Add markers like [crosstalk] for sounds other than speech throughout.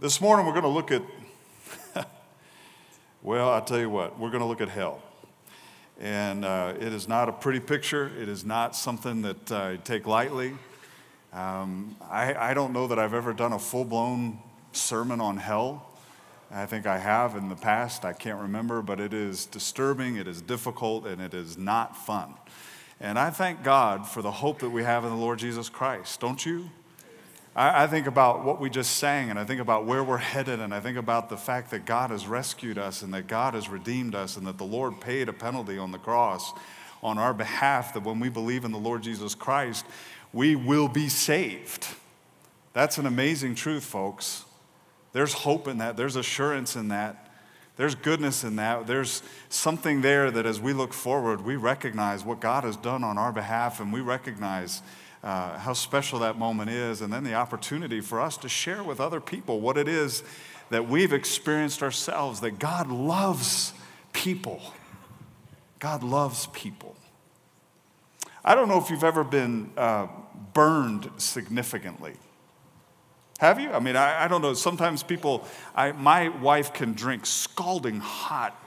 This morning we're going to look at, [laughs] well, I'll tell you what, we're going to look at hell. And uh, it is not a pretty picture, it is not something that I take lightly. Um, I, I don't know that I've ever done a full blown sermon on hell. I think I have in the past, I can't remember, but it is disturbing, it is difficult, and it is not fun. And I thank God for the hope that we have in the Lord Jesus Christ, don't you? I, I think about what we just sang, and I think about where we're headed, and I think about the fact that God has rescued us, and that God has redeemed us, and that the Lord paid a penalty on the cross on our behalf, that when we believe in the Lord Jesus Christ, we will be saved. That's an amazing truth, folks. There's hope in that, there's assurance in that. There's goodness in that. There's something there that as we look forward, we recognize what God has done on our behalf and we recognize uh, how special that moment is, and then the opportunity for us to share with other people what it is that we've experienced ourselves that God loves people. God loves people. I don't know if you've ever been uh, burned significantly. Have you? I mean, I, I don't know. Sometimes people, I, my wife can drink scalding hot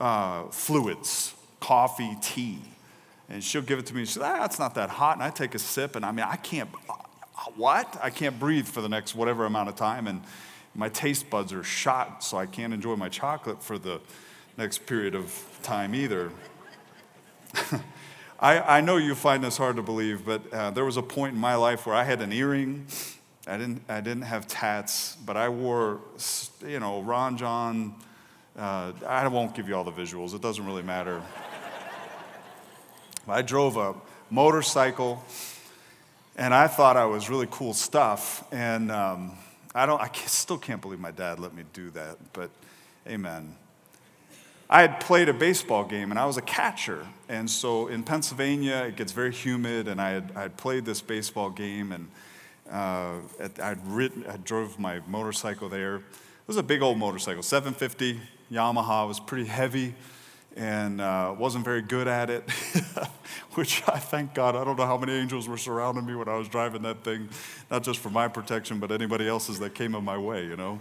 uh, fluids, coffee, tea, and she'll give it to me. She says, ah, that's not that hot. And I take a sip, and I mean, I can't, uh, what? I can't breathe for the next whatever amount of time, and my taste buds are shot, so I can't enjoy my chocolate for the next period of time either. [laughs] I, I know you find this hard to believe, but uh, there was a point in my life where I had an earring I didn't, I didn't have tats, but I wore, you know, Ron Jon. Uh, I won't give you all the visuals, it doesn't really matter. I drove a motorcycle, and I thought I was really cool stuff. And um, I, don't, I still can't believe my dad let me do that, but amen. I had played a baseball game and I was a catcher. And so in Pennsylvania, it gets very humid, and I had, I had played this baseball game, and uh, I'd ridden, I drove my motorcycle there. It was a big old motorcycle, 750 Yamaha. It was pretty heavy and uh, wasn't very good at it, [laughs] which I thank God. I don't know how many angels were surrounding me when I was driving that thing, not just for my protection, but anybody else's that came in my way, you know.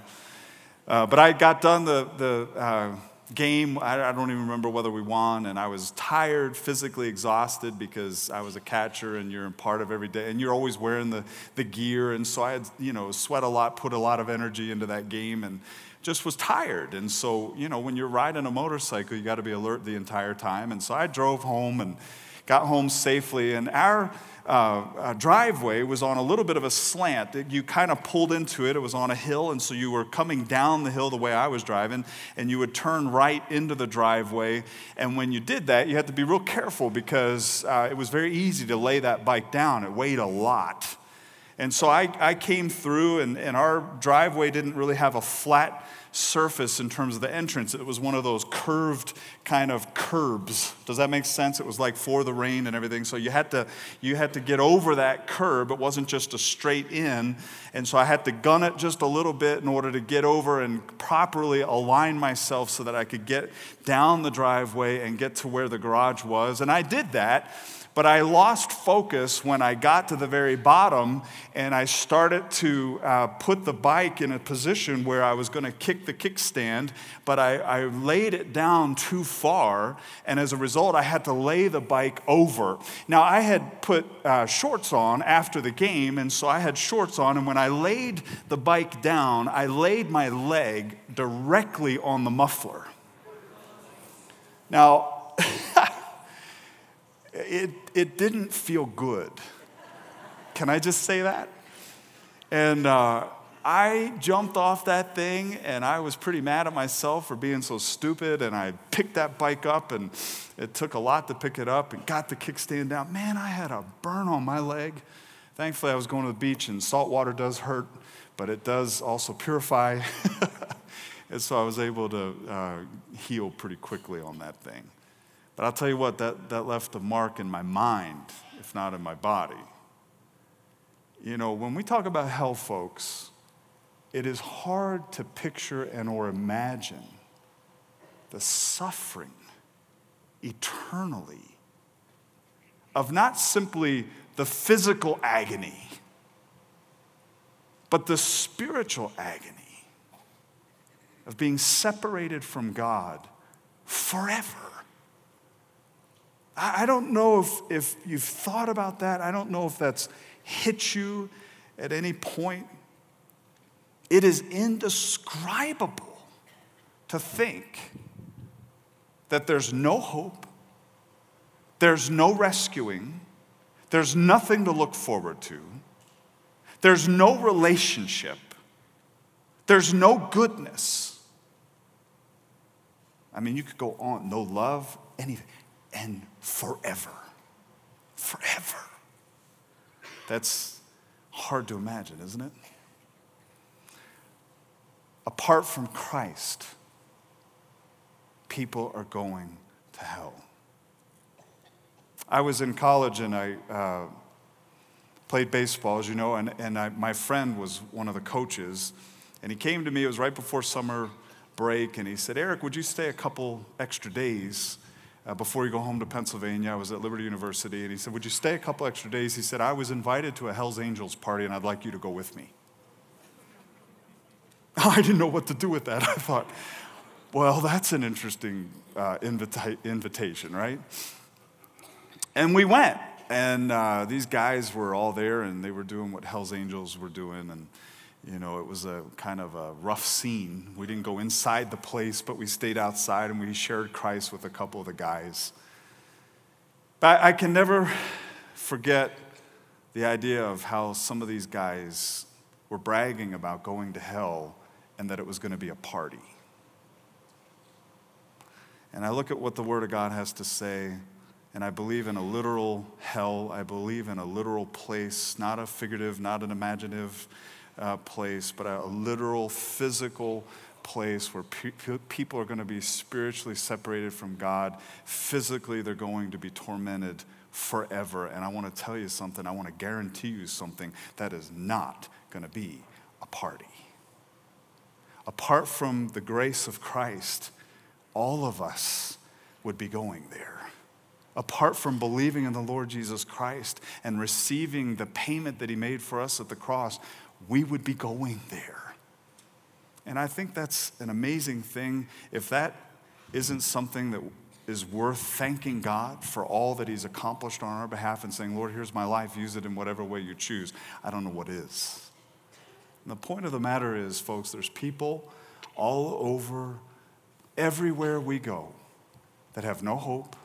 Uh, but I got done the, the uh, game. I, I, don't even remember whether we won, and I was tired, physically exhausted because I was a catcher and you're in part of every day, and you're always wearing the, the gear. And so I had, you know, sweat a lot, put a lot of energy into that game, and just was tired. And so, you know, when you're riding a motorcycle, you got to be alert the entire time. And so I drove home and got home safely, and our uh, driveway was on a little bit of a slant. You kind of pulled into it. It was on a hill, and so you were coming down the hill the way I was driving, and you would turn right into the driveway. And when you did that, you had to be real careful because uh, it was very easy to lay that bike down. It weighed a lot. And so I, I came through, and, and our driveway didn't really have a flat surface in terms of the entrance. It was one of those curved kind of curbs. Does that make sense? It was like for the rain and everything. So you had to you had to get over that curb. It wasn't just a straight in. And so I had to gun it just a little bit in order to get over and properly align myself so that I could get down the driveway and get to where the garage was. And I did that. But I lost focus when I got to the very bottom and I started to uh, put the bike in a position where I was going to kick the kickstand, but I, I, laid it down too far. And as a result, I had to lay the bike over. Now, I had put uh, shorts on after the game, and so I had shorts on. And when I laid the bike down, I laid my leg directly on the muffler. Now, [laughs] it, it didn't feel good. Can I just say that? And uh, I jumped off that thing and I was pretty mad at myself for being so stupid. And I picked that bike up and it took a lot to pick it up and got the kickstand down. Man, I had a burn on my leg. Thankfully, I was going to the beach and salt water does hurt, but it does also purify. [laughs] and so I was able to uh, heal pretty quickly on that thing. But I'll tell you what, that, that left a mark in my mind, if not in my body. You know, when we talk about hell, folks, it is hard to picture and or imagine the suffering eternally of not simply the physical agony, but the spiritual agony of being separated from God forever. I don't know if, if you've thought about that. I don't know if that's hit you at any point. It is indescribable to think that there's no hope, there's no rescuing, there's nothing to look forward to, there's no relationship, there's no goodness. I mean, you could go on, no love, anything, and forever. Forever. That's hard to imagine, isn't it? Apart from Christ, people are going to hell. I was in college and I uh, played baseball, as you know, and, and I, my friend was one of the coaches. And he came to me, it was right before summer break, and he said, Eric, would you stay a couple extra days uh, before you go home to Pennsylvania? I was at Liberty University, and he said, Would you stay a couple extra days? He said, I was invited to a Hells Angels party, and I'd like you to go with me. [laughs] I didn't know what to do with that. [laughs] I thought, well, that's an interesting uh, invita- invitation, right? And we went. And uh, these guys were all there, and they were doing what Hell's Angels were doing. And, you know, it was a kind of a rough scene. We didn't go inside the place, but we stayed outside and we shared Christ with a couple of the guys. But I can never forget the idea of how some of these guys were bragging about going to hell and that it was going to be a party. And I look at what the Word of God has to say and I believe in a literal hell. I believe in a literal place, not a figurative, not an imaginative uh, place, but a, literal, physical place where pe- people are going to be spiritually separated from God. Physically, they're going to be tormented forever. And I want to tell you something, I want to guarantee you something that is not going to be a party. Apart from the grace of Christ, all of us would be going there apart from believing in the Lord Jesus Christ and receiving the payment that He made for us at the cross, we would be going there. And I think that's an amazing thing. If that isn't something that is worth thanking God for all that He's accomplished on our behalf and saying, Lord, here's my life, use it in whatever way you choose, I don't know what is. And the point of the matter is, folks, there's people all over, everywhere we go, that have no hope,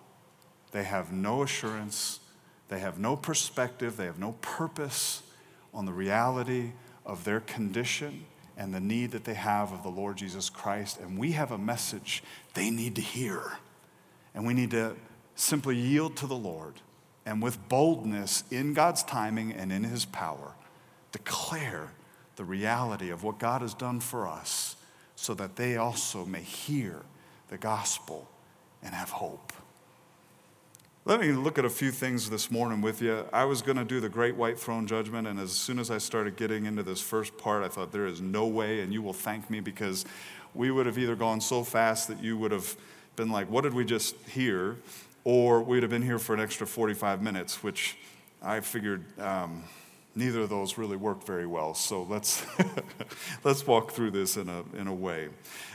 they have no assurance, they have no perspective, they have no purpose on the reality of their condition and the need that they have of the Lord Jesus Christ. And we have a message they need to hear. And we need to simply yield to the Lord and with boldness in God's timing and in His power declare the reality of what God has done for us so that they also may hear the gospel and have hope. Let me look at a few things this morning with you. I was going to do the great white throne judgment, and as soon as I started getting into this first part, I thought, there is no way, and you will thank me because we would have either gone so fast that you would have been like, what did we just hear? Or we'd have been here for an extra 45 minutes, which I figured. Um, neither of those really worked very well. So let's, [laughs] let's walk through this in a, in a way.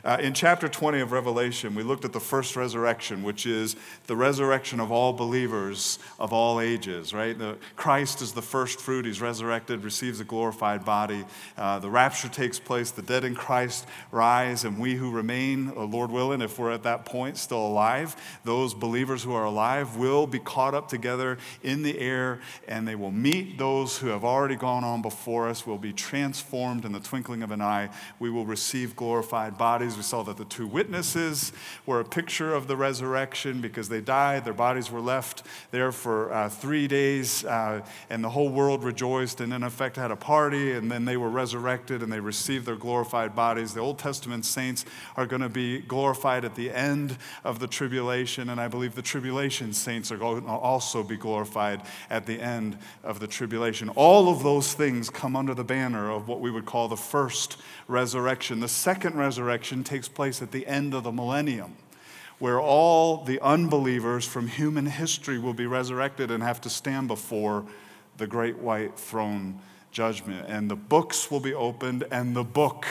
Uh, in chapter 20 of Revelation, we looked at the first resurrection, which is the resurrection of all believers of all ages, right? The, Christ is the first fruit. He's resurrected, receives a glorified body. Uh, the rapture takes place. The dead in Christ rise, and we who remain, uh, Lord willing, if we're at that point still alive, those believers who are alive will be caught up together in the air, and they will meet those who have already gone on before us will be transformed in the twinkling of an eye. We will receive glorified bodies. We saw that the two witnesses were a picture of the resurrection because they died. Their bodies were left there for uh, three days, uh, and the whole world rejoiced and, in effect, had a party, and then they were resurrected and they received their glorified bodies. The Old Testament saints are going to be glorified at the end of the tribulation, and I believe the tribulation saints are going to also be glorified at the end of the tribulation. All all of those things come under the banner of what we would call the first resurrection. The second resurrection takes place at the end of the millennium, where all the unbelievers from human history will be resurrected and have to stand before the great white throne judgment. And the books will be opened, and the book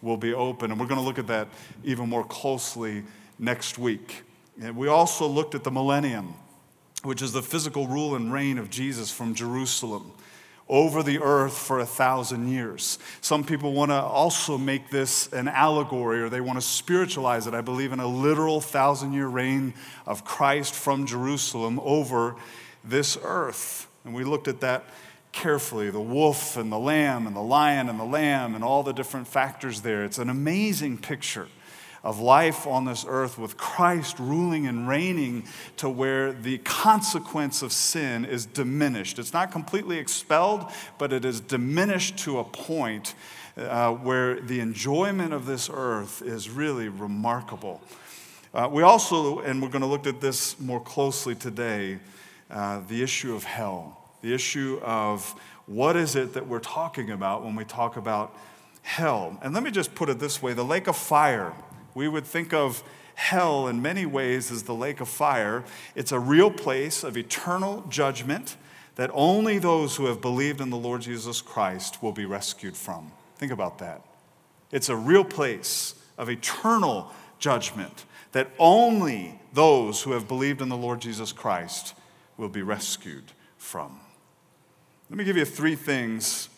will be opened. And we're going to look at that even more closely next week. And we also looked at the millennium, which is the physical rule and reign of Jesus from Jerusalem over the earth for a thousand years. Some people want to also make this an allegory or they want to spiritualize it. I believe in a literal thousand year reign of Christ from Jerusalem over this earth. And we looked at that carefully the wolf and the lamb and the lion and the lamb and all the different factors there. It's an amazing picture of life on this earth with Christ ruling and reigning to where the consequence of sin is diminished. It's not completely expelled, but it is diminished to a point uh, where the enjoyment of this earth is really remarkable. Uh, we also, and we're going to look at this more closely today, uh, the issue of hell, the issue of what is it that we're talking about when we talk about hell. And let me just put it this way the lake of fire we would think of hell in many ways as the lake of fire. It's a real place of eternal judgment that only those who have believed in the Lord Jesus Christ will be rescued from. Think about that. It's a real place of eternal judgment that only those who have believed in the Lord Jesus Christ will be rescued from. Let me give you three things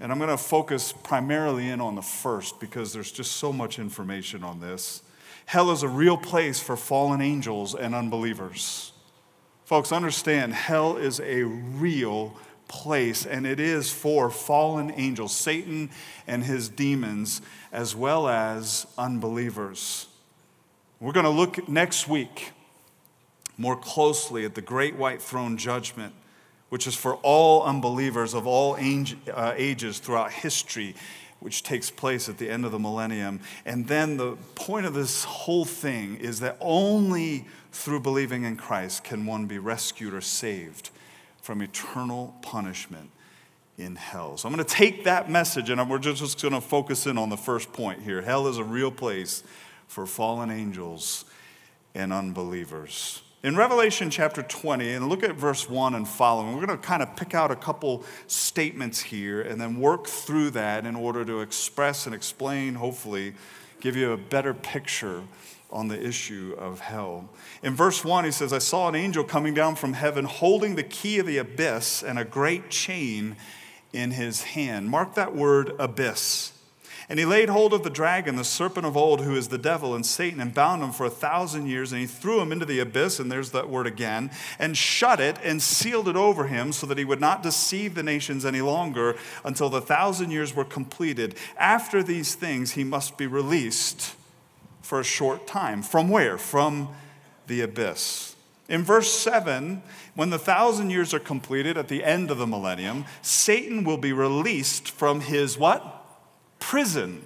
and I'm going to focus primarily in on the first because there's just so much information on this. Hell is a real place for fallen angels and unbelievers. Folks, understand hell is a real place, and it is for fallen angels, Satan and his demons, as well as unbelievers. We're going to look next week more closely at the great white throne judgment which is for all unbelievers of all uh, ages throughout history, which takes place at the end of the millennium. And then the point of this whole thing is that only through believing in Christ can one be rescued or saved from eternal punishment in hell. So I'm going to take that message and we're just going to focus in on the first point here. Hell is a real place for fallen angels and unbelievers. In Revelation chapter 20, and look at verse 1 and following, we're going to kind of pick out a couple statements here and then work through that in order to express and explain, hopefully, give you a better picture on the issue of hell. In verse 1, he says, I saw an angel coming down from heaven holding the key of the abyss and a great chain in his hand. Mark that word, abyss. And he laid hold of the dragon, the serpent of old, who is the devil and Satan, and bound him for a thousand years. And he threw him into the abyss, and there's that word again, and shut it and sealed it over him so that he would not deceive the nations any longer until the thousand years were completed. After these things, he must be released for a short time. From where? From the abyss. In verse 7, when the thousand years are completed at the end of the millennium, Satan will be released from his what? Prison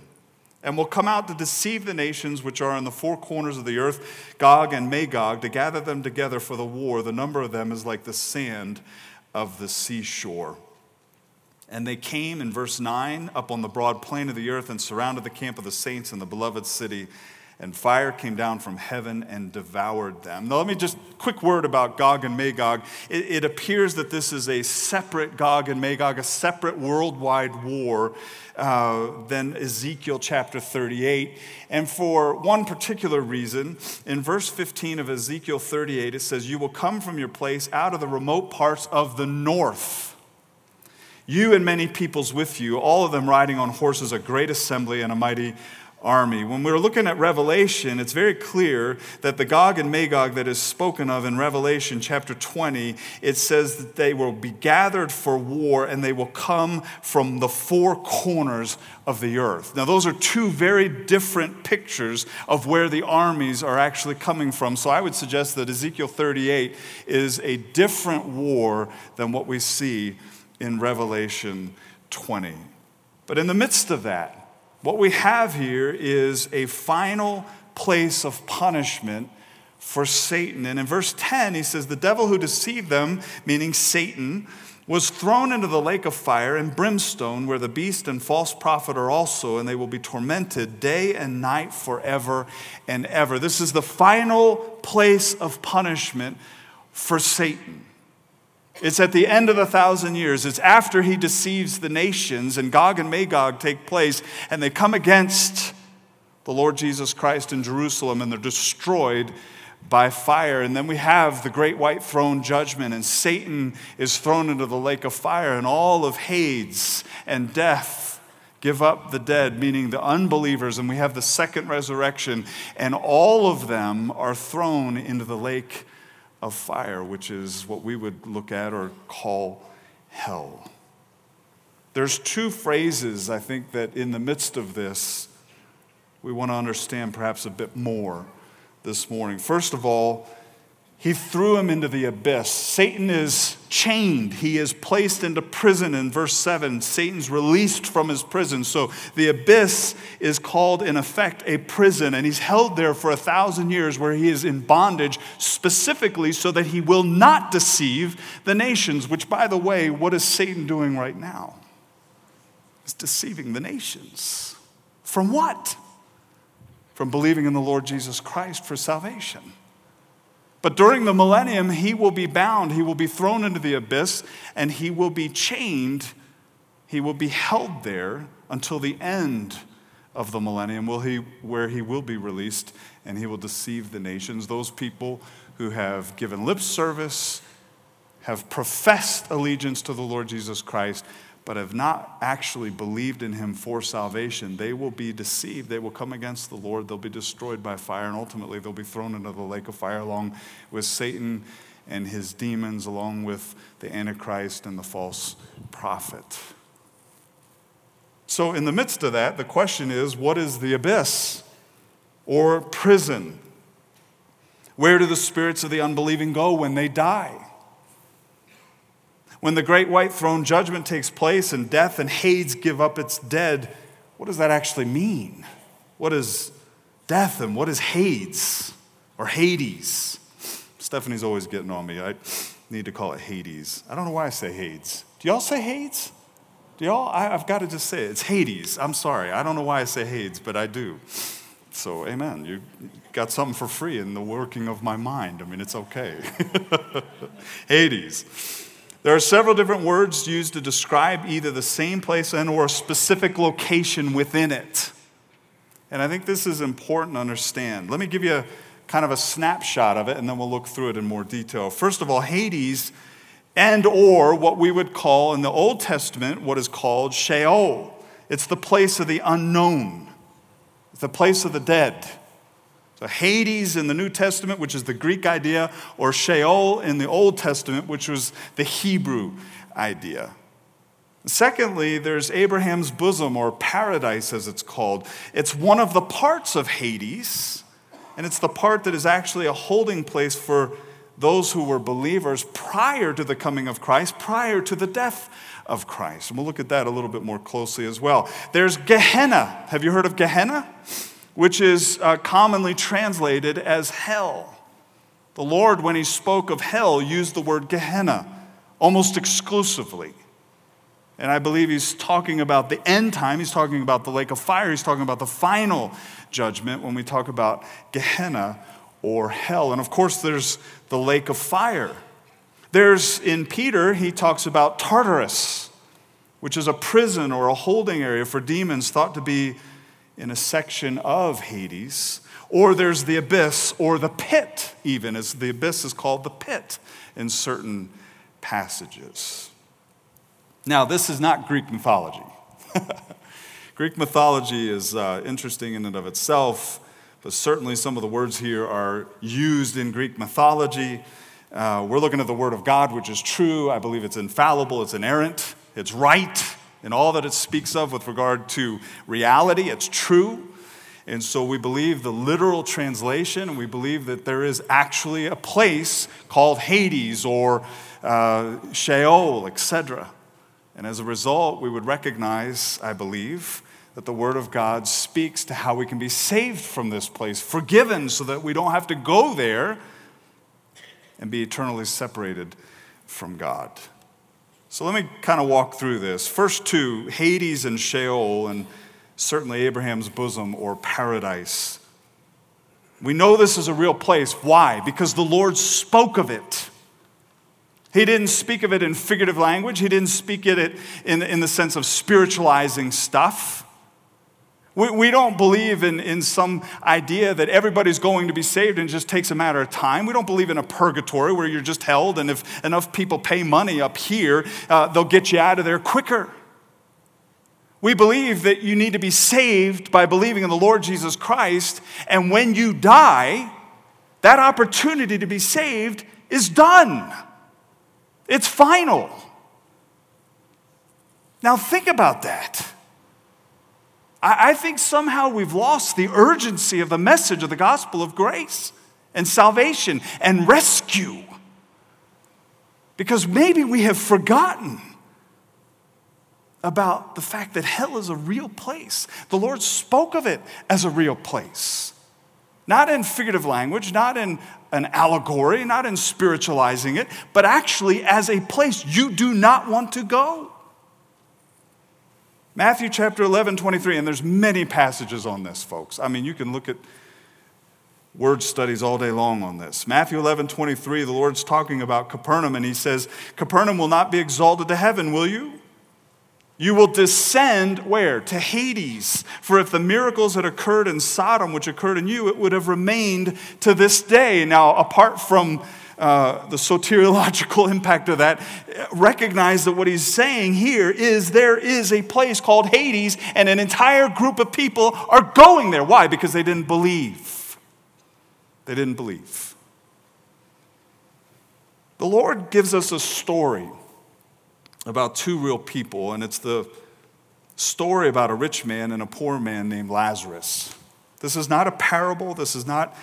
and will come out to deceive the nations which are in the four corners of the earth, Gog and Magog, to gather them together for the war. The number of them is like the sand of the seashore. And they came in verse 9 up on the broad plain of the earth and surrounded the camp of the saints in the beloved city and fire came down from heaven and devoured them. Now, let me just quick word about Gog and Magog. It, it, appears that this is a separate Gog and Magog, a separate worldwide war uh, than Ezekiel chapter 38. And for one particular reason, in verse 15 of Ezekiel 38, it says, You will come from your place out of the remote parts of the north. You and many peoples with you, all of them riding on horses, a great assembly and a mighty army. When we're looking at Revelation, it's very clear that the Gog and Magog that is spoken of in Revelation chapter 20, it says that they will be gathered for war and they will come from the four corners of the earth. Now, those are two very different pictures of where the armies are actually coming from. So I would suggest that Ezekiel 38 is a different war than what we see in Revelation 20. But in the midst of that, what we have here is a final place of punishment for Satan. And in verse 10, he says, The devil who deceived them, meaning Satan, was thrown into the lake of fire and brimstone, where the beast and false prophet are also, and they will be tormented day and night forever and ever. This is the final place of punishment for Satan. It's at the end of the thousand years. It's after he deceives the nations, and Gog and Magog take place, and they come against the Lord Jesus Christ in Jerusalem, and they're destroyed by fire. And then we have the great white throne judgment, and Satan is thrown into the lake of fire, and all of Hades and death give up the dead, meaning the unbelievers, and we have the second resurrection, and all of them are thrown into the lake of fire, which is what we would look at or call hell. There's two phrases, I think, that in the midst of this, we want to understand perhaps a bit more this morning. First of all, he threw him into the abyss. Satan is chained. He is placed into prison in verse 7. Satan's released from his prison. So the abyss is called, in effect, a prison. And he's held there for a thousand years where he is in bondage, specifically so that he will not deceive the nations. Which, by the way, what is Satan doing right now? He's deceiving the nations. From what? From believing in the Lord Jesus Christ for salvation. But during the millennium, he will be bound, he will be thrown into the abyss, and he will be chained. He will be held there until the end of the millennium, where he will be released and he will deceive the nations. Those people who have given lip service, have professed allegiance to the Lord Jesus Christ, but have not actually believed in him for salvation, they will be deceived. They will come against the Lord. They'll be destroyed by fire, and ultimately they'll be thrown into the lake of fire along with Satan and his demons, along with the Antichrist and the false prophet. So, in the midst of that, the question is what is the abyss or prison? Where do the spirits of the unbelieving go when they die? When the great white throne judgment takes place and death and Hades give up its dead, what does that actually mean? What is death and what is Hades or Hades? Stephanie's always getting on me. I need to call it Hades. I don't know why I say Hades. Do y'all say Hades? Do y'all? I, have got to just say it. It's Hades. I'm sorry. I don't know why I say Hades, but I do. So, amen. You got something for free in the working of my mind. I mean, it's okay. [laughs] Hades. There are several different words used to describe either the same place and or a specific location within it. And I think this is important to understand. Let me give you a, kind of a snapshot of it and then we'll look through it in more detail. First of all, Hades and or what we would call in the Old Testament what is called Sheol. It's the place of the unknown. It's the place of the dead. So Hades in the New Testament, which is the Greek idea, or Sheol in the Old Testament, which was the Hebrew idea. Secondly, there's Abraham's bosom, or paradise as it's called. It's one of the parts of Hades, and it's the part that is actually a holding place for those who were believers prior to the coming of Christ, prior to the death of Christ. And we'll look at that a little bit more closely as well. There's Gehenna. Have you heard of Gehenna? Which is uh, commonly translated as hell. The Lord, when he spoke of hell, used the word Gehenna almost exclusively. And I believe he's talking about the end time. He's talking about the lake of fire. He's talking about the final judgment when we talk about Gehenna or hell. And of course, there's the lake of fire. There's in Peter, he talks about Tartarus, which is a prison or a holding area for demons thought to be in a section of Hades. Or there's the abyss or the pit, even, as the abyss is called the pit in certain passages. Now, this is not Greek mythology. [laughs] Greek mythology is uh, interesting in and of itself, but certainly some of the words here are used in Greek mythology. Uh, we're looking at the Word of God, which is true. I believe it's infallible, it's inerrant, it's right in all that it speaks of with regard to reality. It's true. And so we believe the literal translation, and we believe that there is actually a place called Hades or uh, Sheol, etc. And as a result, we would recognize, I believe, that the Word of God speaks to how we can be saved from this place, forgiven so that we don't have to go there and be eternally separated from God. So let me kind of walk through this. First two Hades and Sheol, and certainly Abraham's bosom or paradise. We know this is a real place. Why? Because the Lord spoke of it. He didn't speak of it in figurative language. He didn't speak it in, in the sense of spiritualizing stuff. We, we don't believe in, in some idea that everybody's going to be saved and just takes a matter of time. We don't believe in a purgatory where you're just held, and if enough people pay money up here, uh, they'll get you out of there quicker. We believe that you need to be saved by believing in the Lord Jesus Christ, and when you die, that opportunity to be saved is done. It's final. Now, think about that. I, think somehow we've lost the urgency of the message of the gospel of grace and salvation and rescue because maybe we have forgotten about the fact that hell is a real place. The Lord spoke of it as a real place. Not in figurative language, not in an allegory, not in spiritualizing it, but actually as a place you do not want to go. Matthew chapter 11, 23, and there's many passages on this, folks. I mean, you can look at word studies all day long on this. Matthew 11, 23, the Lord's talking about Capernaum, and he says, Capernaum will not be exalted to heaven, will you? You will descend where? To Hades. For if the miracles had occurred in Sodom, which occurred in you, it would have remained to this day. Now, apart from uh, the soteriological [laughs] impact of that, recognize that what he's saying here is there is a place called Hades, and an entire group of people are going there. Why? Because they didn't believe. They didn't believe. The Lord gives us a story about two real people, and it's the story about a rich man and a poor man named Lazarus. This is not a parable, this is not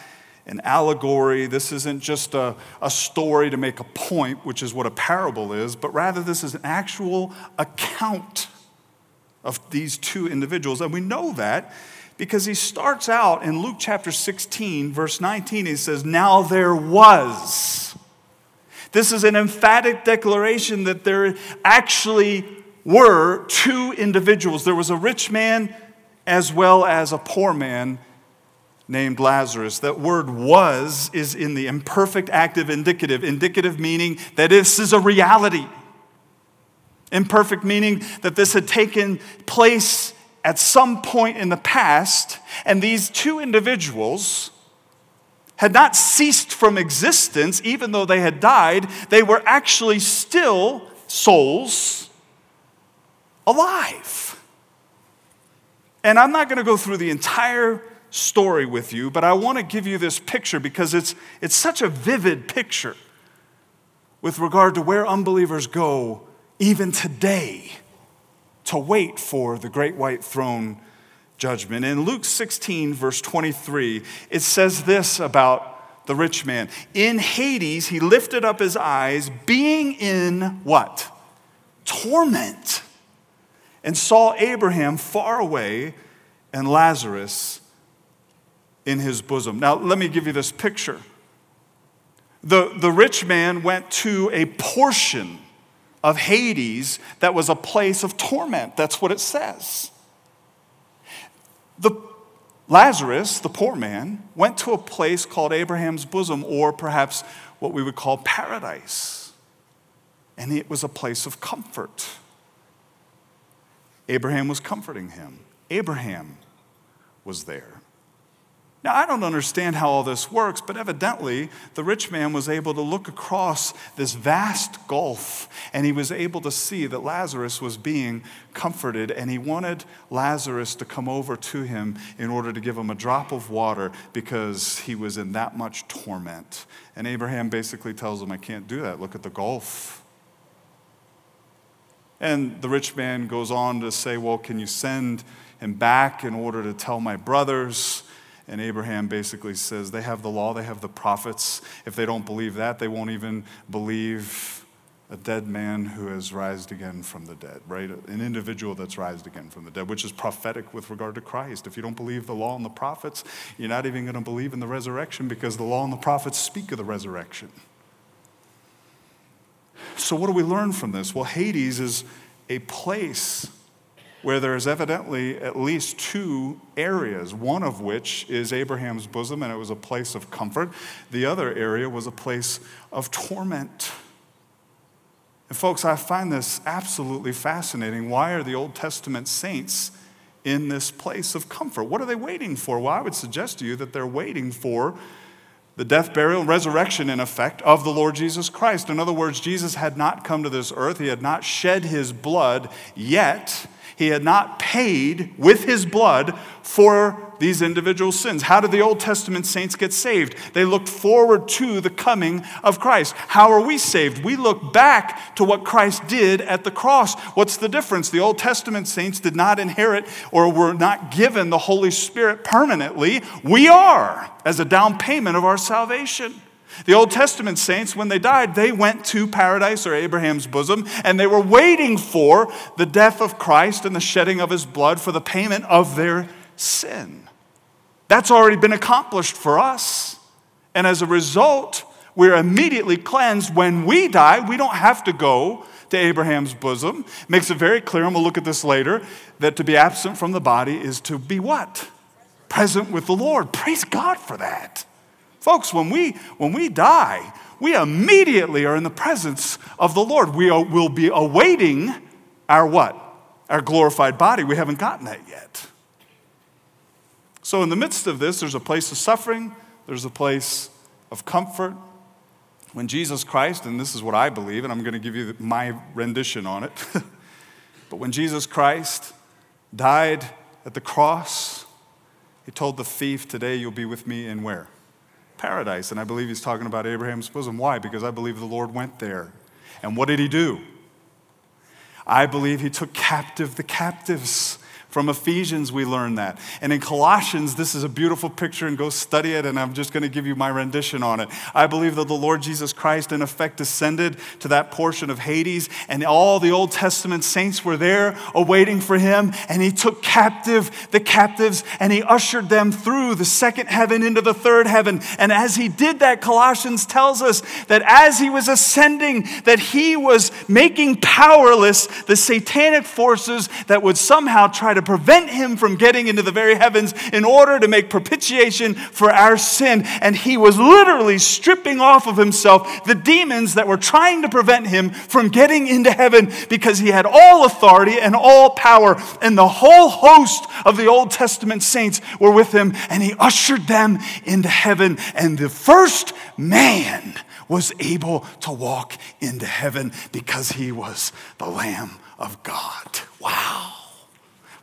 an allegory, this isn't just a, a story to make a point, which is what a parable is, but rather this is an actual account of these two individuals. And we know that because he starts out in Luke chapter 16, verse 19, he says, Now there was. This is an emphatic declaration that there actually were two individuals. There was a rich man as well as a poor man named Lazarus. That word was is in the imperfect active indicative, indicative meaning that this is a reality. Imperfect meaning that this had taken place at some point in the past, and these two individuals had not ceased from existence, even though they had died, they were actually still souls alive. And I'm not going to go through the entire story with you, but I want to give you this picture because it's, it's such a vivid picture with regard to where unbelievers go even today to wait for the great white throne judgment. In Luke 16, verse 23, it says this about the rich man In Hades, he lifted up his eyes, being in what? Torment, and saw Abraham far away and Lazarus in his bosom. Now, let me give you this picture. The, the rich man went to a portion of Hades that was a place of torment. That's what it says. The Lazarus, the poor man, went to a place called Abraham's bosom, or perhaps what we would call paradise. And it was a place of comfort. Abraham was comforting him. Abraham was there. Now, I don't understand how all this works, but evidently the rich man was able to look across this vast gulf and he was able to see that Lazarus was being comforted and he wanted Lazarus to come over to him in order to give him a drop of water because he was in that much torment. And Abraham basically tells him, I can't do that. Look at the gulf. And the rich man goes on to say, Well, can you send him back in order to tell my brothers? And Abraham basically says they have the law, they have the prophets. If they don't believe that, they won't even believe a dead man who has rised again from the dead, right? An individual that's rised again from the dead, which is prophetic with regard to Christ. If you don't believe the law and the prophets, you're not even going to believe in the resurrection because the law and the prophets speak of the resurrection. So, what do we learn from this? Well, Hades is a place where there is evidently at least two areas, one of which is Abraham's bosom, and it was a place of comfort. The other area was a place of torment. And, folks, I find this absolutely fascinating. Why are the Old Testament saints in this place of comfort? What are they waiting for? Well, I would suggest to you that they're waiting for the death, burial, and resurrection, in effect, of the Lord Jesus Christ. In other words, Jesus had not come to this earth, he had not shed his blood yet. He had not paid with his blood for these individual sins. How did the Old Testament saints get saved? They looked forward to the coming of Christ. How are we saved? We look back to what Christ did at the cross. What's the difference? The Old Testament saints did not inherit or were not given the Holy Spirit permanently. We are as a down payment of our salvation. The Old Testament saints, when they died, they went to paradise or Abraham's bosom, and they were waiting for the death of Christ and the shedding of his blood for the payment of their sin. That's already been accomplished for us. And as a result, we're immediately cleansed. When we die, we don't have to go to Abraham's bosom. It makes it very clear, and we'll look at this later, that to be absent from the body is to be what? Present with the Lord. Praise God for that. Folks, when we, when we die, we immediately are in the presence of the Lord. We are, will be awaiting our what? Our glorified body. We haven't gotten that yet. So, in the midst of this, there's a place of suffering, there's a place of comfort. When Jesus Christ, and this is what I believe, and I'm going to give you my rendition on it, [laughs] but when Jesus Christ died at the cross, he told the thief, Today you'll be with me in where? Paradise. And I believe he's talking about Abraham's bosom. Why? Because I believe the Lord went there. And what did he do? I believe he took captive the captives. From Ephesians, we learn that. And in Colossians, this is a beautiful picture, and go study it, and I'm just going to give you my rendition on it. I believe that the Lord Jesus Christ, in effect, descended to that portion of Hades, and all the Old Testament saints were there awaiting for him, and he took captive the captives, and he ushered them through the second heaven into the third heaven. And as he did that, Colossians tells us that as he was ascending, that he was making powerless the satanic forces that would somehow try to to prevent him from getting into the very heavens in order to make propitiation for our sin. And he was literally stripping off of himself the demons that were trying to prevent him from getting into heaven because he had all authority and all power. And the whole host of the Old Testament saints were with him, and he ushered them into heaven. And the first man was able to walk into heaven because he was the Lamb of God. Wow.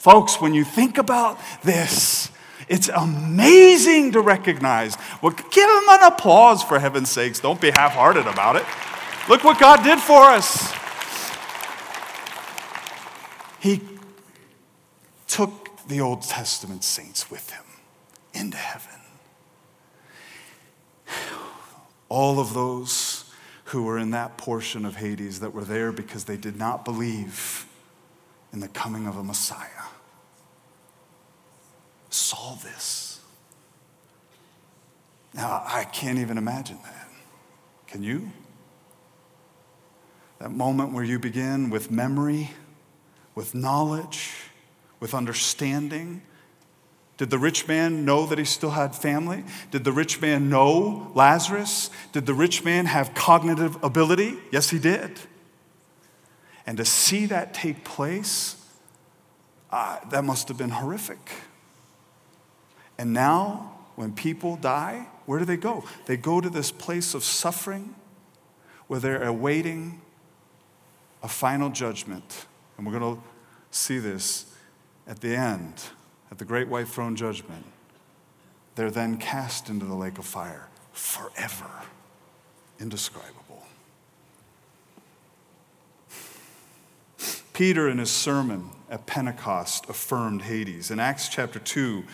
Folks, when you think about this, it's amazing to recognize. Well, give him an applause for heaven's sakes. Don't be half hearted about it. Look what God did for us. He took the Old Testament saints with him into heaven. All of those who were in that portion of Hades that were there because they did not believe in the coming of a Messiah saw this. Now, I can't even imagine that. Can you? That moment where you begin with memory, with knowledge, with understanding. Did the rich man know that he still had family? Did the rich man know Lazarus? Did the rich man have cognitive ability? Yes, he did. And to see that take place, uh, that must have been horrific. And now, when people die, where do they go? They go to this place of suffering where they're awaiting a final judgment. And we're going to see this at the end, at the great white throne judgment. They're then cast into the lake of fire forever. Indescribable. Peter, in his sermon at Pentecost, affirmed Hades. In Acts chapter 2,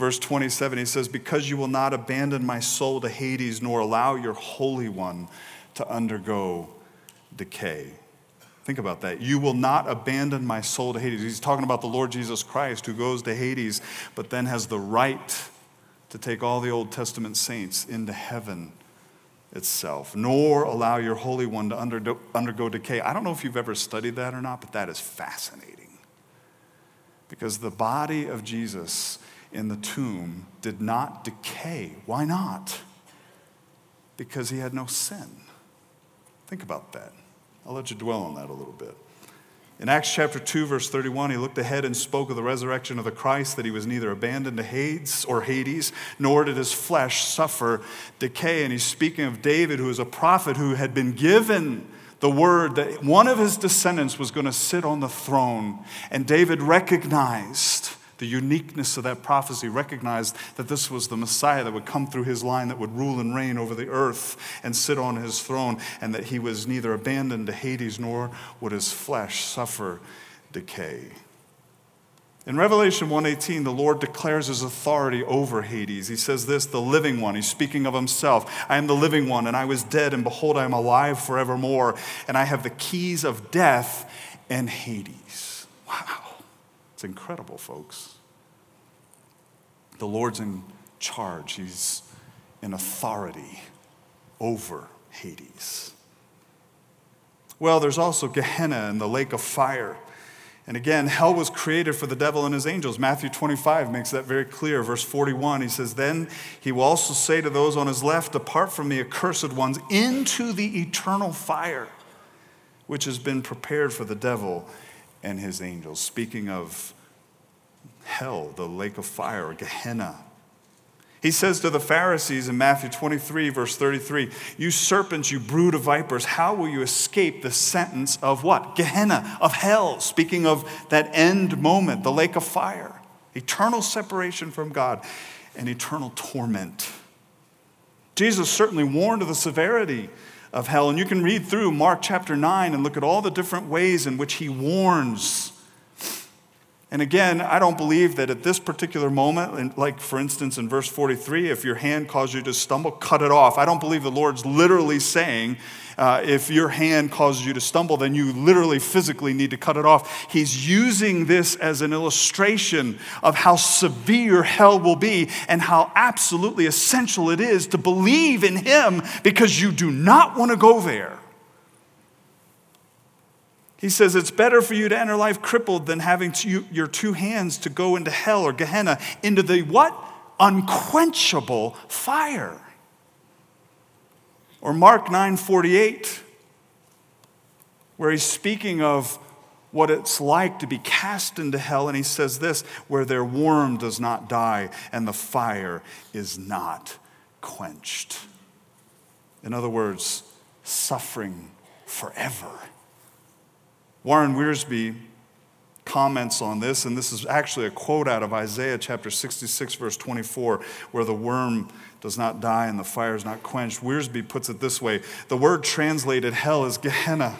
verse 27, he says, Because you will not abandon my soul to Hades, nor allow your Holy One to undergo decay. Think about that. You will not abandon my soul to Hades. He's talking about the Lord Jesus Christ who goes to Hades, but then has the right to take all the Old Testament saints into heaven itself, nor allow your Holy One to undergo, undergo decay. I don't know if you've ever studied that or not, but that is fascinating. Because the body of Jesus in the tomb did not decay. Why not? Because he had no sin. Think about that. I'll let you dwell on that a little bit. In Acts chapter 2, verse 31, he looked ahead and spoke of the resurrection of the Christ, that he was neither abandoned to Hades or Hades, nor did his flesh suffer decay. And he's speaking of David, who is a prophet who had been given the word that one of his descendants was going to sit on the throne. And David recognized the uniqueness of that prophecy, recognized that this was the Messiah that would come through his line, that would rule and reign over the earth and sit on his throne, and that he was neither abandoned to Hades nor would his flesh suffer decay. In Revelation 1:18 the Lord declares his authority over Hades. He says this, the living one, he's speaking of himself. I am the living one and I was dead and behold I am alive forevermore and I have the keys of death and Hades. Wow. It's incredible, folks. The Lord's in charge, He's in authority over Hades. Well, there's also Gehenna and the lake of fire. And again, hell was created for the devil and his angels. Matthew 25 makes that very clear. Verse 41, he says, Then he will also say to those on his left, Depart from me, accursed ones, into the eternal fire, which has been prepared for the devil and his angels. Speaking of hell, the lake of fire, Gehenna. He says to the Pharisees in Matthew 23, verse 33, You serpents, you brood of vipers, how will you escape the sentence of what? Gehenna, of hell, speaking of that end moment, the lake of fire, eternal separation from God and eternal torment. Jesus certainly warned of the severity of hell. And you can read through Mark chapter 9 and look at all the different ways in which he warns. And again, I don't believe that at this particular moment, like for instance in verse 43, if your hand caused you to stumble, cut it off. I don't believe the Lord's literally saying, uh, if your hand causes you to stumble, then you literally physically need to cut it off. He's using this as an illustration of how severe hell will be and how absolutely essential it is to believe in Him because you do not want to go there. He says it's better for you to enter life crippled than having to, your two hands to go into hell or Gehenna, into the what? Unquenchable fire. Or Mark 9:48, where he's speaking of what it's like to be cast into hell, and he says this, where their worm does not die and the fire is not quenched. In other words, suffering forever. Warren Wiersbe comments on this, and this is actually a quote out of Isaiah chapter 66, verse 24, where the worm does not die and the fire is not quenched. Wiersbe puts it this way The word translated hell is Gehenna.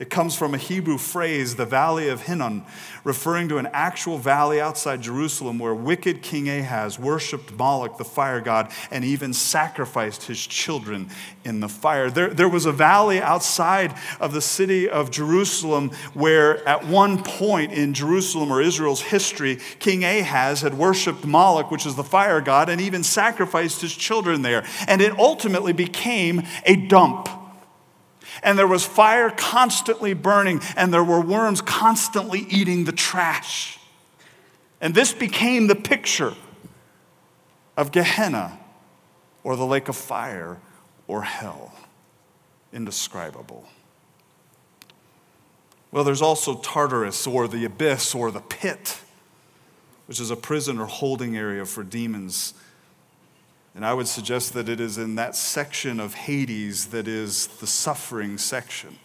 It comes from a Hebrew phrase, the Valley of Hinnom, referring to an actual valley outside Jerusalem where wicked King Ahaz worshiped Moloch, the fire god, and even sacrificed his children in the fire. There, there was a valley outside of the city of Jerusalem where, at one point in Jerusalem or Israel's history, King Ahaz had worshiped Moloch, which is the fire god, and even sacrificed his children there. And it ultimately became a dump and there was fire constantly burning, and there were worms constantly eating the trash. And this became the picture of Gehenna, or the lake of fire, or hell. Indescribable. Well, there's also Tartarus, or the abyss, or the pit, which is a prison or holding area for demons and I would suggest that it is in that section of Hades that is the suffering section.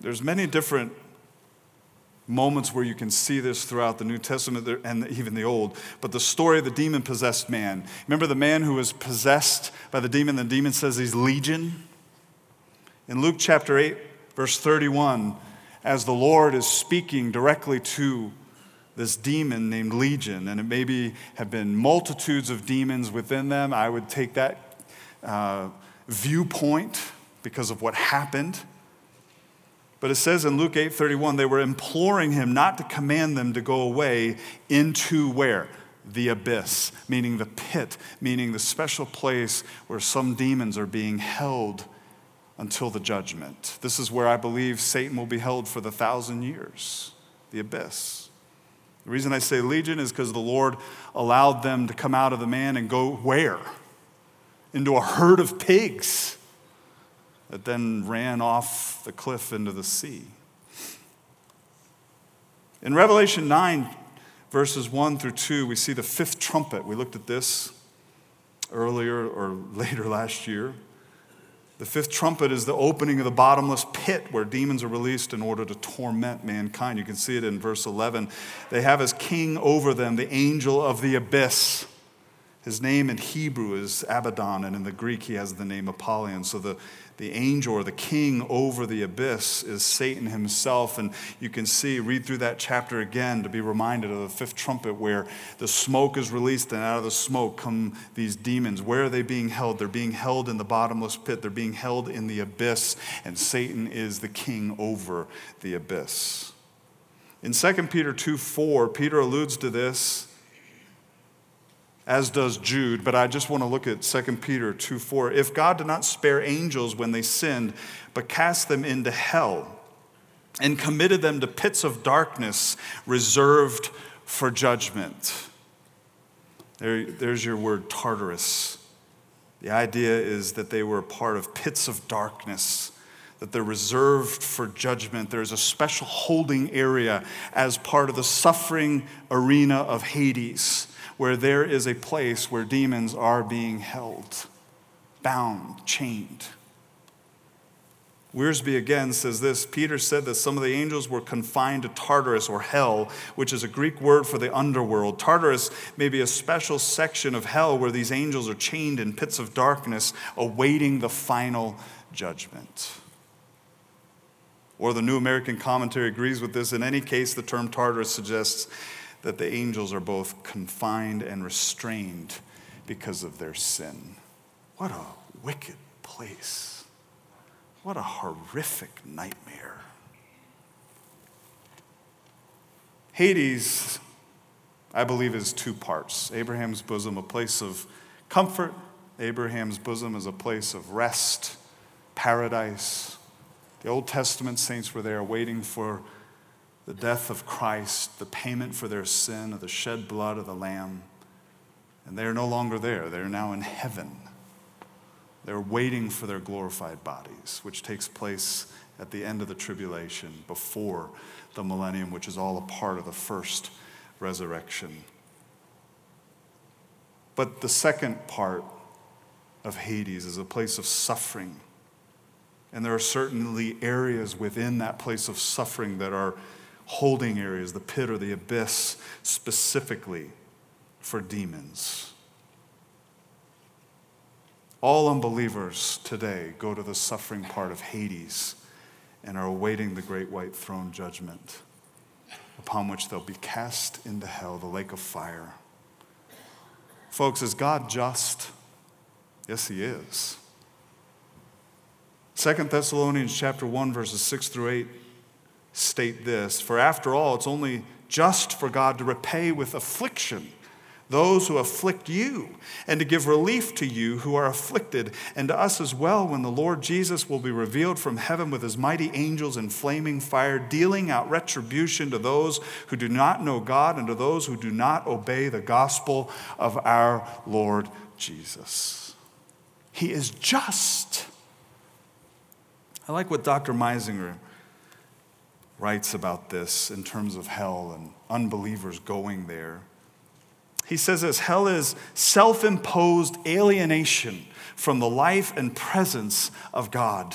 There's many different moments where you can see this throughout the New Testament and even the Old. But the story of the demon possessed man. Remember the man who was possessed by the demon? The demon says he's legion. In Luke chapter 8, verse 31, as the Lord is speaking directly to this demon named Legion, and it maybe have been multitudes of demons within them. I would take that uh, viewpoint because of what happened. But it says in Luke 8:31 they were imploring him not to command them to go away into where? The abyss, meaning the pit, meaning the special place where some demons are being held until the judgment. This is where I believe Satan will be held for the thousand years, the abyss. The reason I say legion is because the Lord allowed them to come out of the man and go where? Into a herd of pigs. that then ran off the cliff into the sea. In Revelation 9, verses 1 through 2, we see the fifth trumpet. We looked at this earlier or later last year. The fifth trumpet is the opening of the bottomless pit where demons are released in order to torment mankind. You can see it in verse 11. They have as king over them the angel of the abyss. His name in Hebrew is Abaddon, and in the Greek he has the name Apollyon. So the, the angel or the king over the abyss is Satan himself. And you can see, read through that chapter again to be reminded of the fifth trumpet where the smoke is released, and out of the smoke come these demons. Where are they being held? They're being held in the bottomless pit, they're being held in the abyss, and Satan is the king over the abyss. In 2 Peter 2 4, Peter alludes to this as does Jude, but I just want to look at 2 Peter 2 4. If God did not spare angels when they sinned, but cast them into hell and committed them to pits of darkness reserved for judgment. There, there's your word, Tartarus. The idea is that they were part of pits of darkness, that they're reserved for judgment. There's a special holding area as part of the suffering arena of Hades where there is a place where demons are being held, bound, chained. Wiersbe again says this Peter said that some of the angels were confined to Tartarus or hell, which is a Greek word for the underworld. Tartarus may be a special section of hell where these angels are chained in pits of darkness, awaiting the final judgment. Or the New American Commentary agrees with this. In any case, the term Tartarus suggests that the angels are both confined and restrained because of their sin. What a wicked place. What a horrific nightmare. Hades, I believe, is two parts Abraham's bosom, a place of comfort. Abraham's bosom is a place of rest, paradise. The Old Testament saints were there waiting for the death of Christ, the payment for their sin, of the shed blood of the Lamb. And they're no longer there. They're now in heaven. They're waiting for their glorified bodies, which takes place at the end of the tribulation, before the millennium, which is all a part of the first resurrection. But the second part of Hades is a place of suffering. And there are certainly areas within that place of suffering that are holding areas, the pit or the abyss, specifically for demons. All unbelievers today go to the suffering part of Hades and are awaiting the great white throne judgment, upon which they'll be cast into hell, the lake of fire. Folks, is God just? Yes, He is. Second Thessalonians chapter 1, verses 6 through 8 state this For after all, it's only just for God to repay with affliction those who afflict you, and to give relief to you who are afflicted, and to us as well when the Lord Jesus will be revealed from heaven with his mighty angels in flaming fire, dealing out retribution to those who do not know God and to those who do not obey the gospel of our Lord Jesus. He is just. I like what Dr. Meisinger writes about this in terms of hell and unbelievers going there. He says this hell is self imposed alienation from the life and presence of God.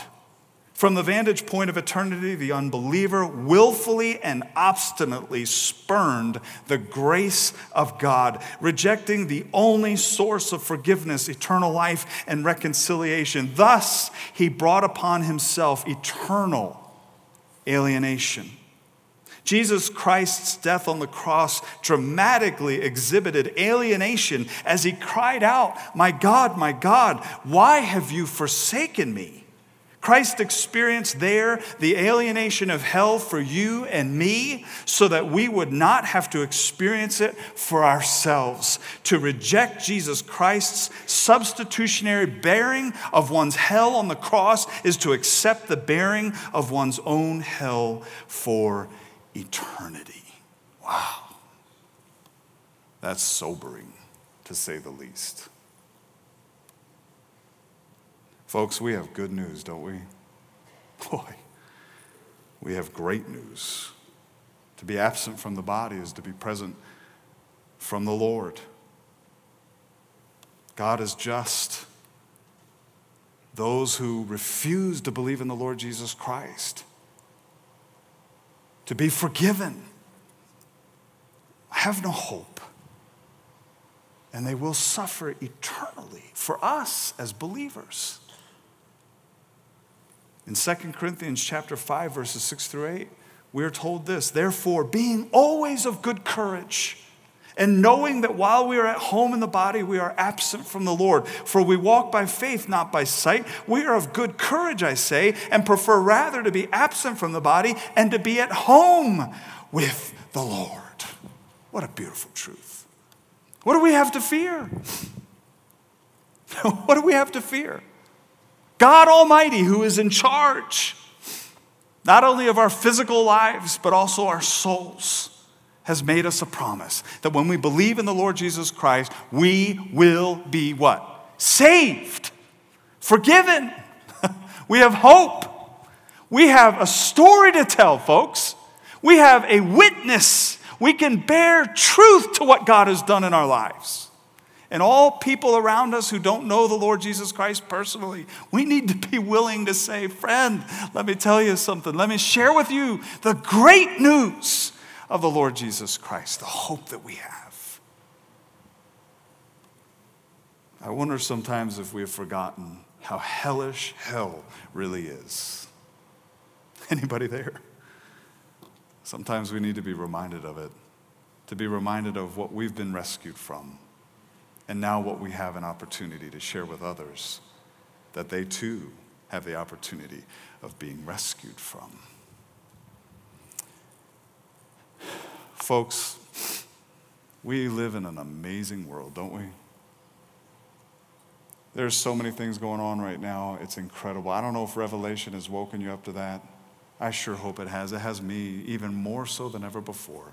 From the vantage point of eternity, the unbeliever willfully and obstinately spurned the grace of God, rejecting the only source of forgiveness, eternal life, and reconciliation. Thus, he brought upon himself eternal alienation. Jesus Christ's death on the cross dramatically exhibited alienation as he cried out, My God, my God, why have you forsaken me? Christ experienced there the alienation of hell for you and me so that we would not have to experience it for ourselves. To reject Jesus Christ's substitutionary bearing of one's hell on the cross is to accept the bearing of one's own hell for eternity. Wow. That's sobering, to say the least. Folks, we have good news, don't we? Boy, we have great news. To be absent from the body is to be present from the Lord. God is just. Those who refuse to believe in the Lord Jesus Christ, to be forgiven, have no hope. And they will suffer eternally for us as believers. In 2 Corinthians chapter 5 verses 6 through 8, we are told this, therefore being always of good courage, and knowing that while we are at home in the body, we are absent from the Lord. For we walk by faith, not by sight. We are of good courage, I say, and prefer rather to be absent from the body and to be at home with the Lord. What a beautiful truth. What do we have to fear? [laughs] what do we have to fear? God Almighty, who is in charge, not only of our physical lives, but also our souls, has made us a promise that when we believe in the Lord Jesus Christ, we will be what? Saved, forgiven. [laughs] we have hope. We have a story to tell, folks. We have a witness. We can bear truth to what God has done in our lives. And all people around us who don't know the Lord Jesus Christ personally, we need to be willing to say, Friend, let me tell you something. Let me share with you the great news of the Lord Jesus Christ, the hope that we have. I wonder sometimes if we have forgotten how hellish hell really is. Anybody there? Sometimes we need to be reminded of it, to be reminded of what we've been rescued from and now, what we have an opportunity to share with others that they too have the opportunity of being rescued from. Folks, we live in an amazing world, don't we? There's so many things going on right now. It's incredible. I don't know if Revelation has woken you up to that. I sure hope it has. It has me even more so than ever before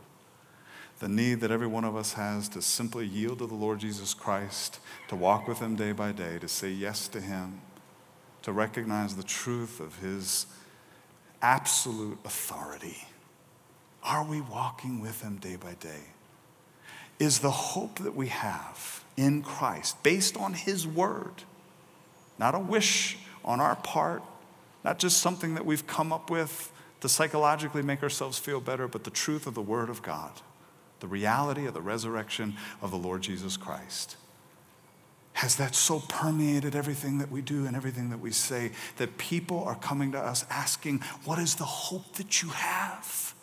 the need that every one of us has to simply yield to the Lord Jesus Christ, to walk with Him day by day, to say yes to Him, to recognize the truth of His absolute authority. Are we walking with Him day by day? Is the hope that we have in Christ based on His Word, not a wish on our part, not just something that we've come up with to psychologically make ourselves feel better, but the truth of the Word of God? The reality of the resurrection of the Lord Jesus Christ. Has that so permeated everything that we do and everything that we say that people are coming to us asking, What is the hope that you have?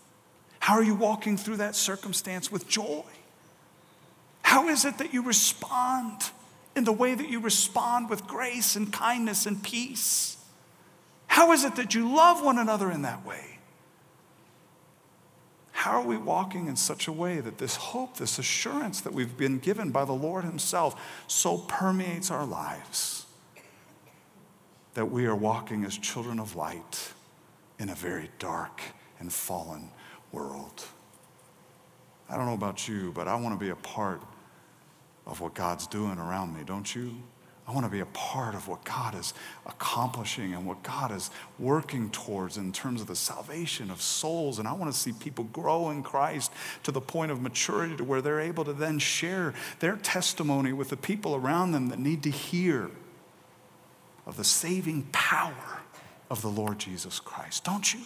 How are you walking through that circumstance with joy? How is it that you respond in the way that you respond with grace and kindness and peace? How is it that you love one another in that way? How are we walking in such a way that this hope, this assurance that we've been given by the Lord Himself, so permeates our lives that we are walking as children of light in a very dark and fallen world? I don't know about you, but I want to be a part of what God's doing around me, don't you? I want to be a part of what God is accomplishing and what God is working towards in terms of the salvation of souls. And I want to see people grow in Christ to the point of maturity to where they're able to then share their testimony with the people around them that need to hear of the saving power of the Lord Jesus Christ. Don't you?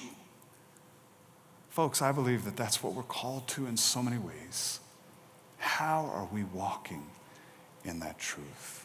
Folks, I believe that that's what we're called to in so many ways. How are we walking in that truth?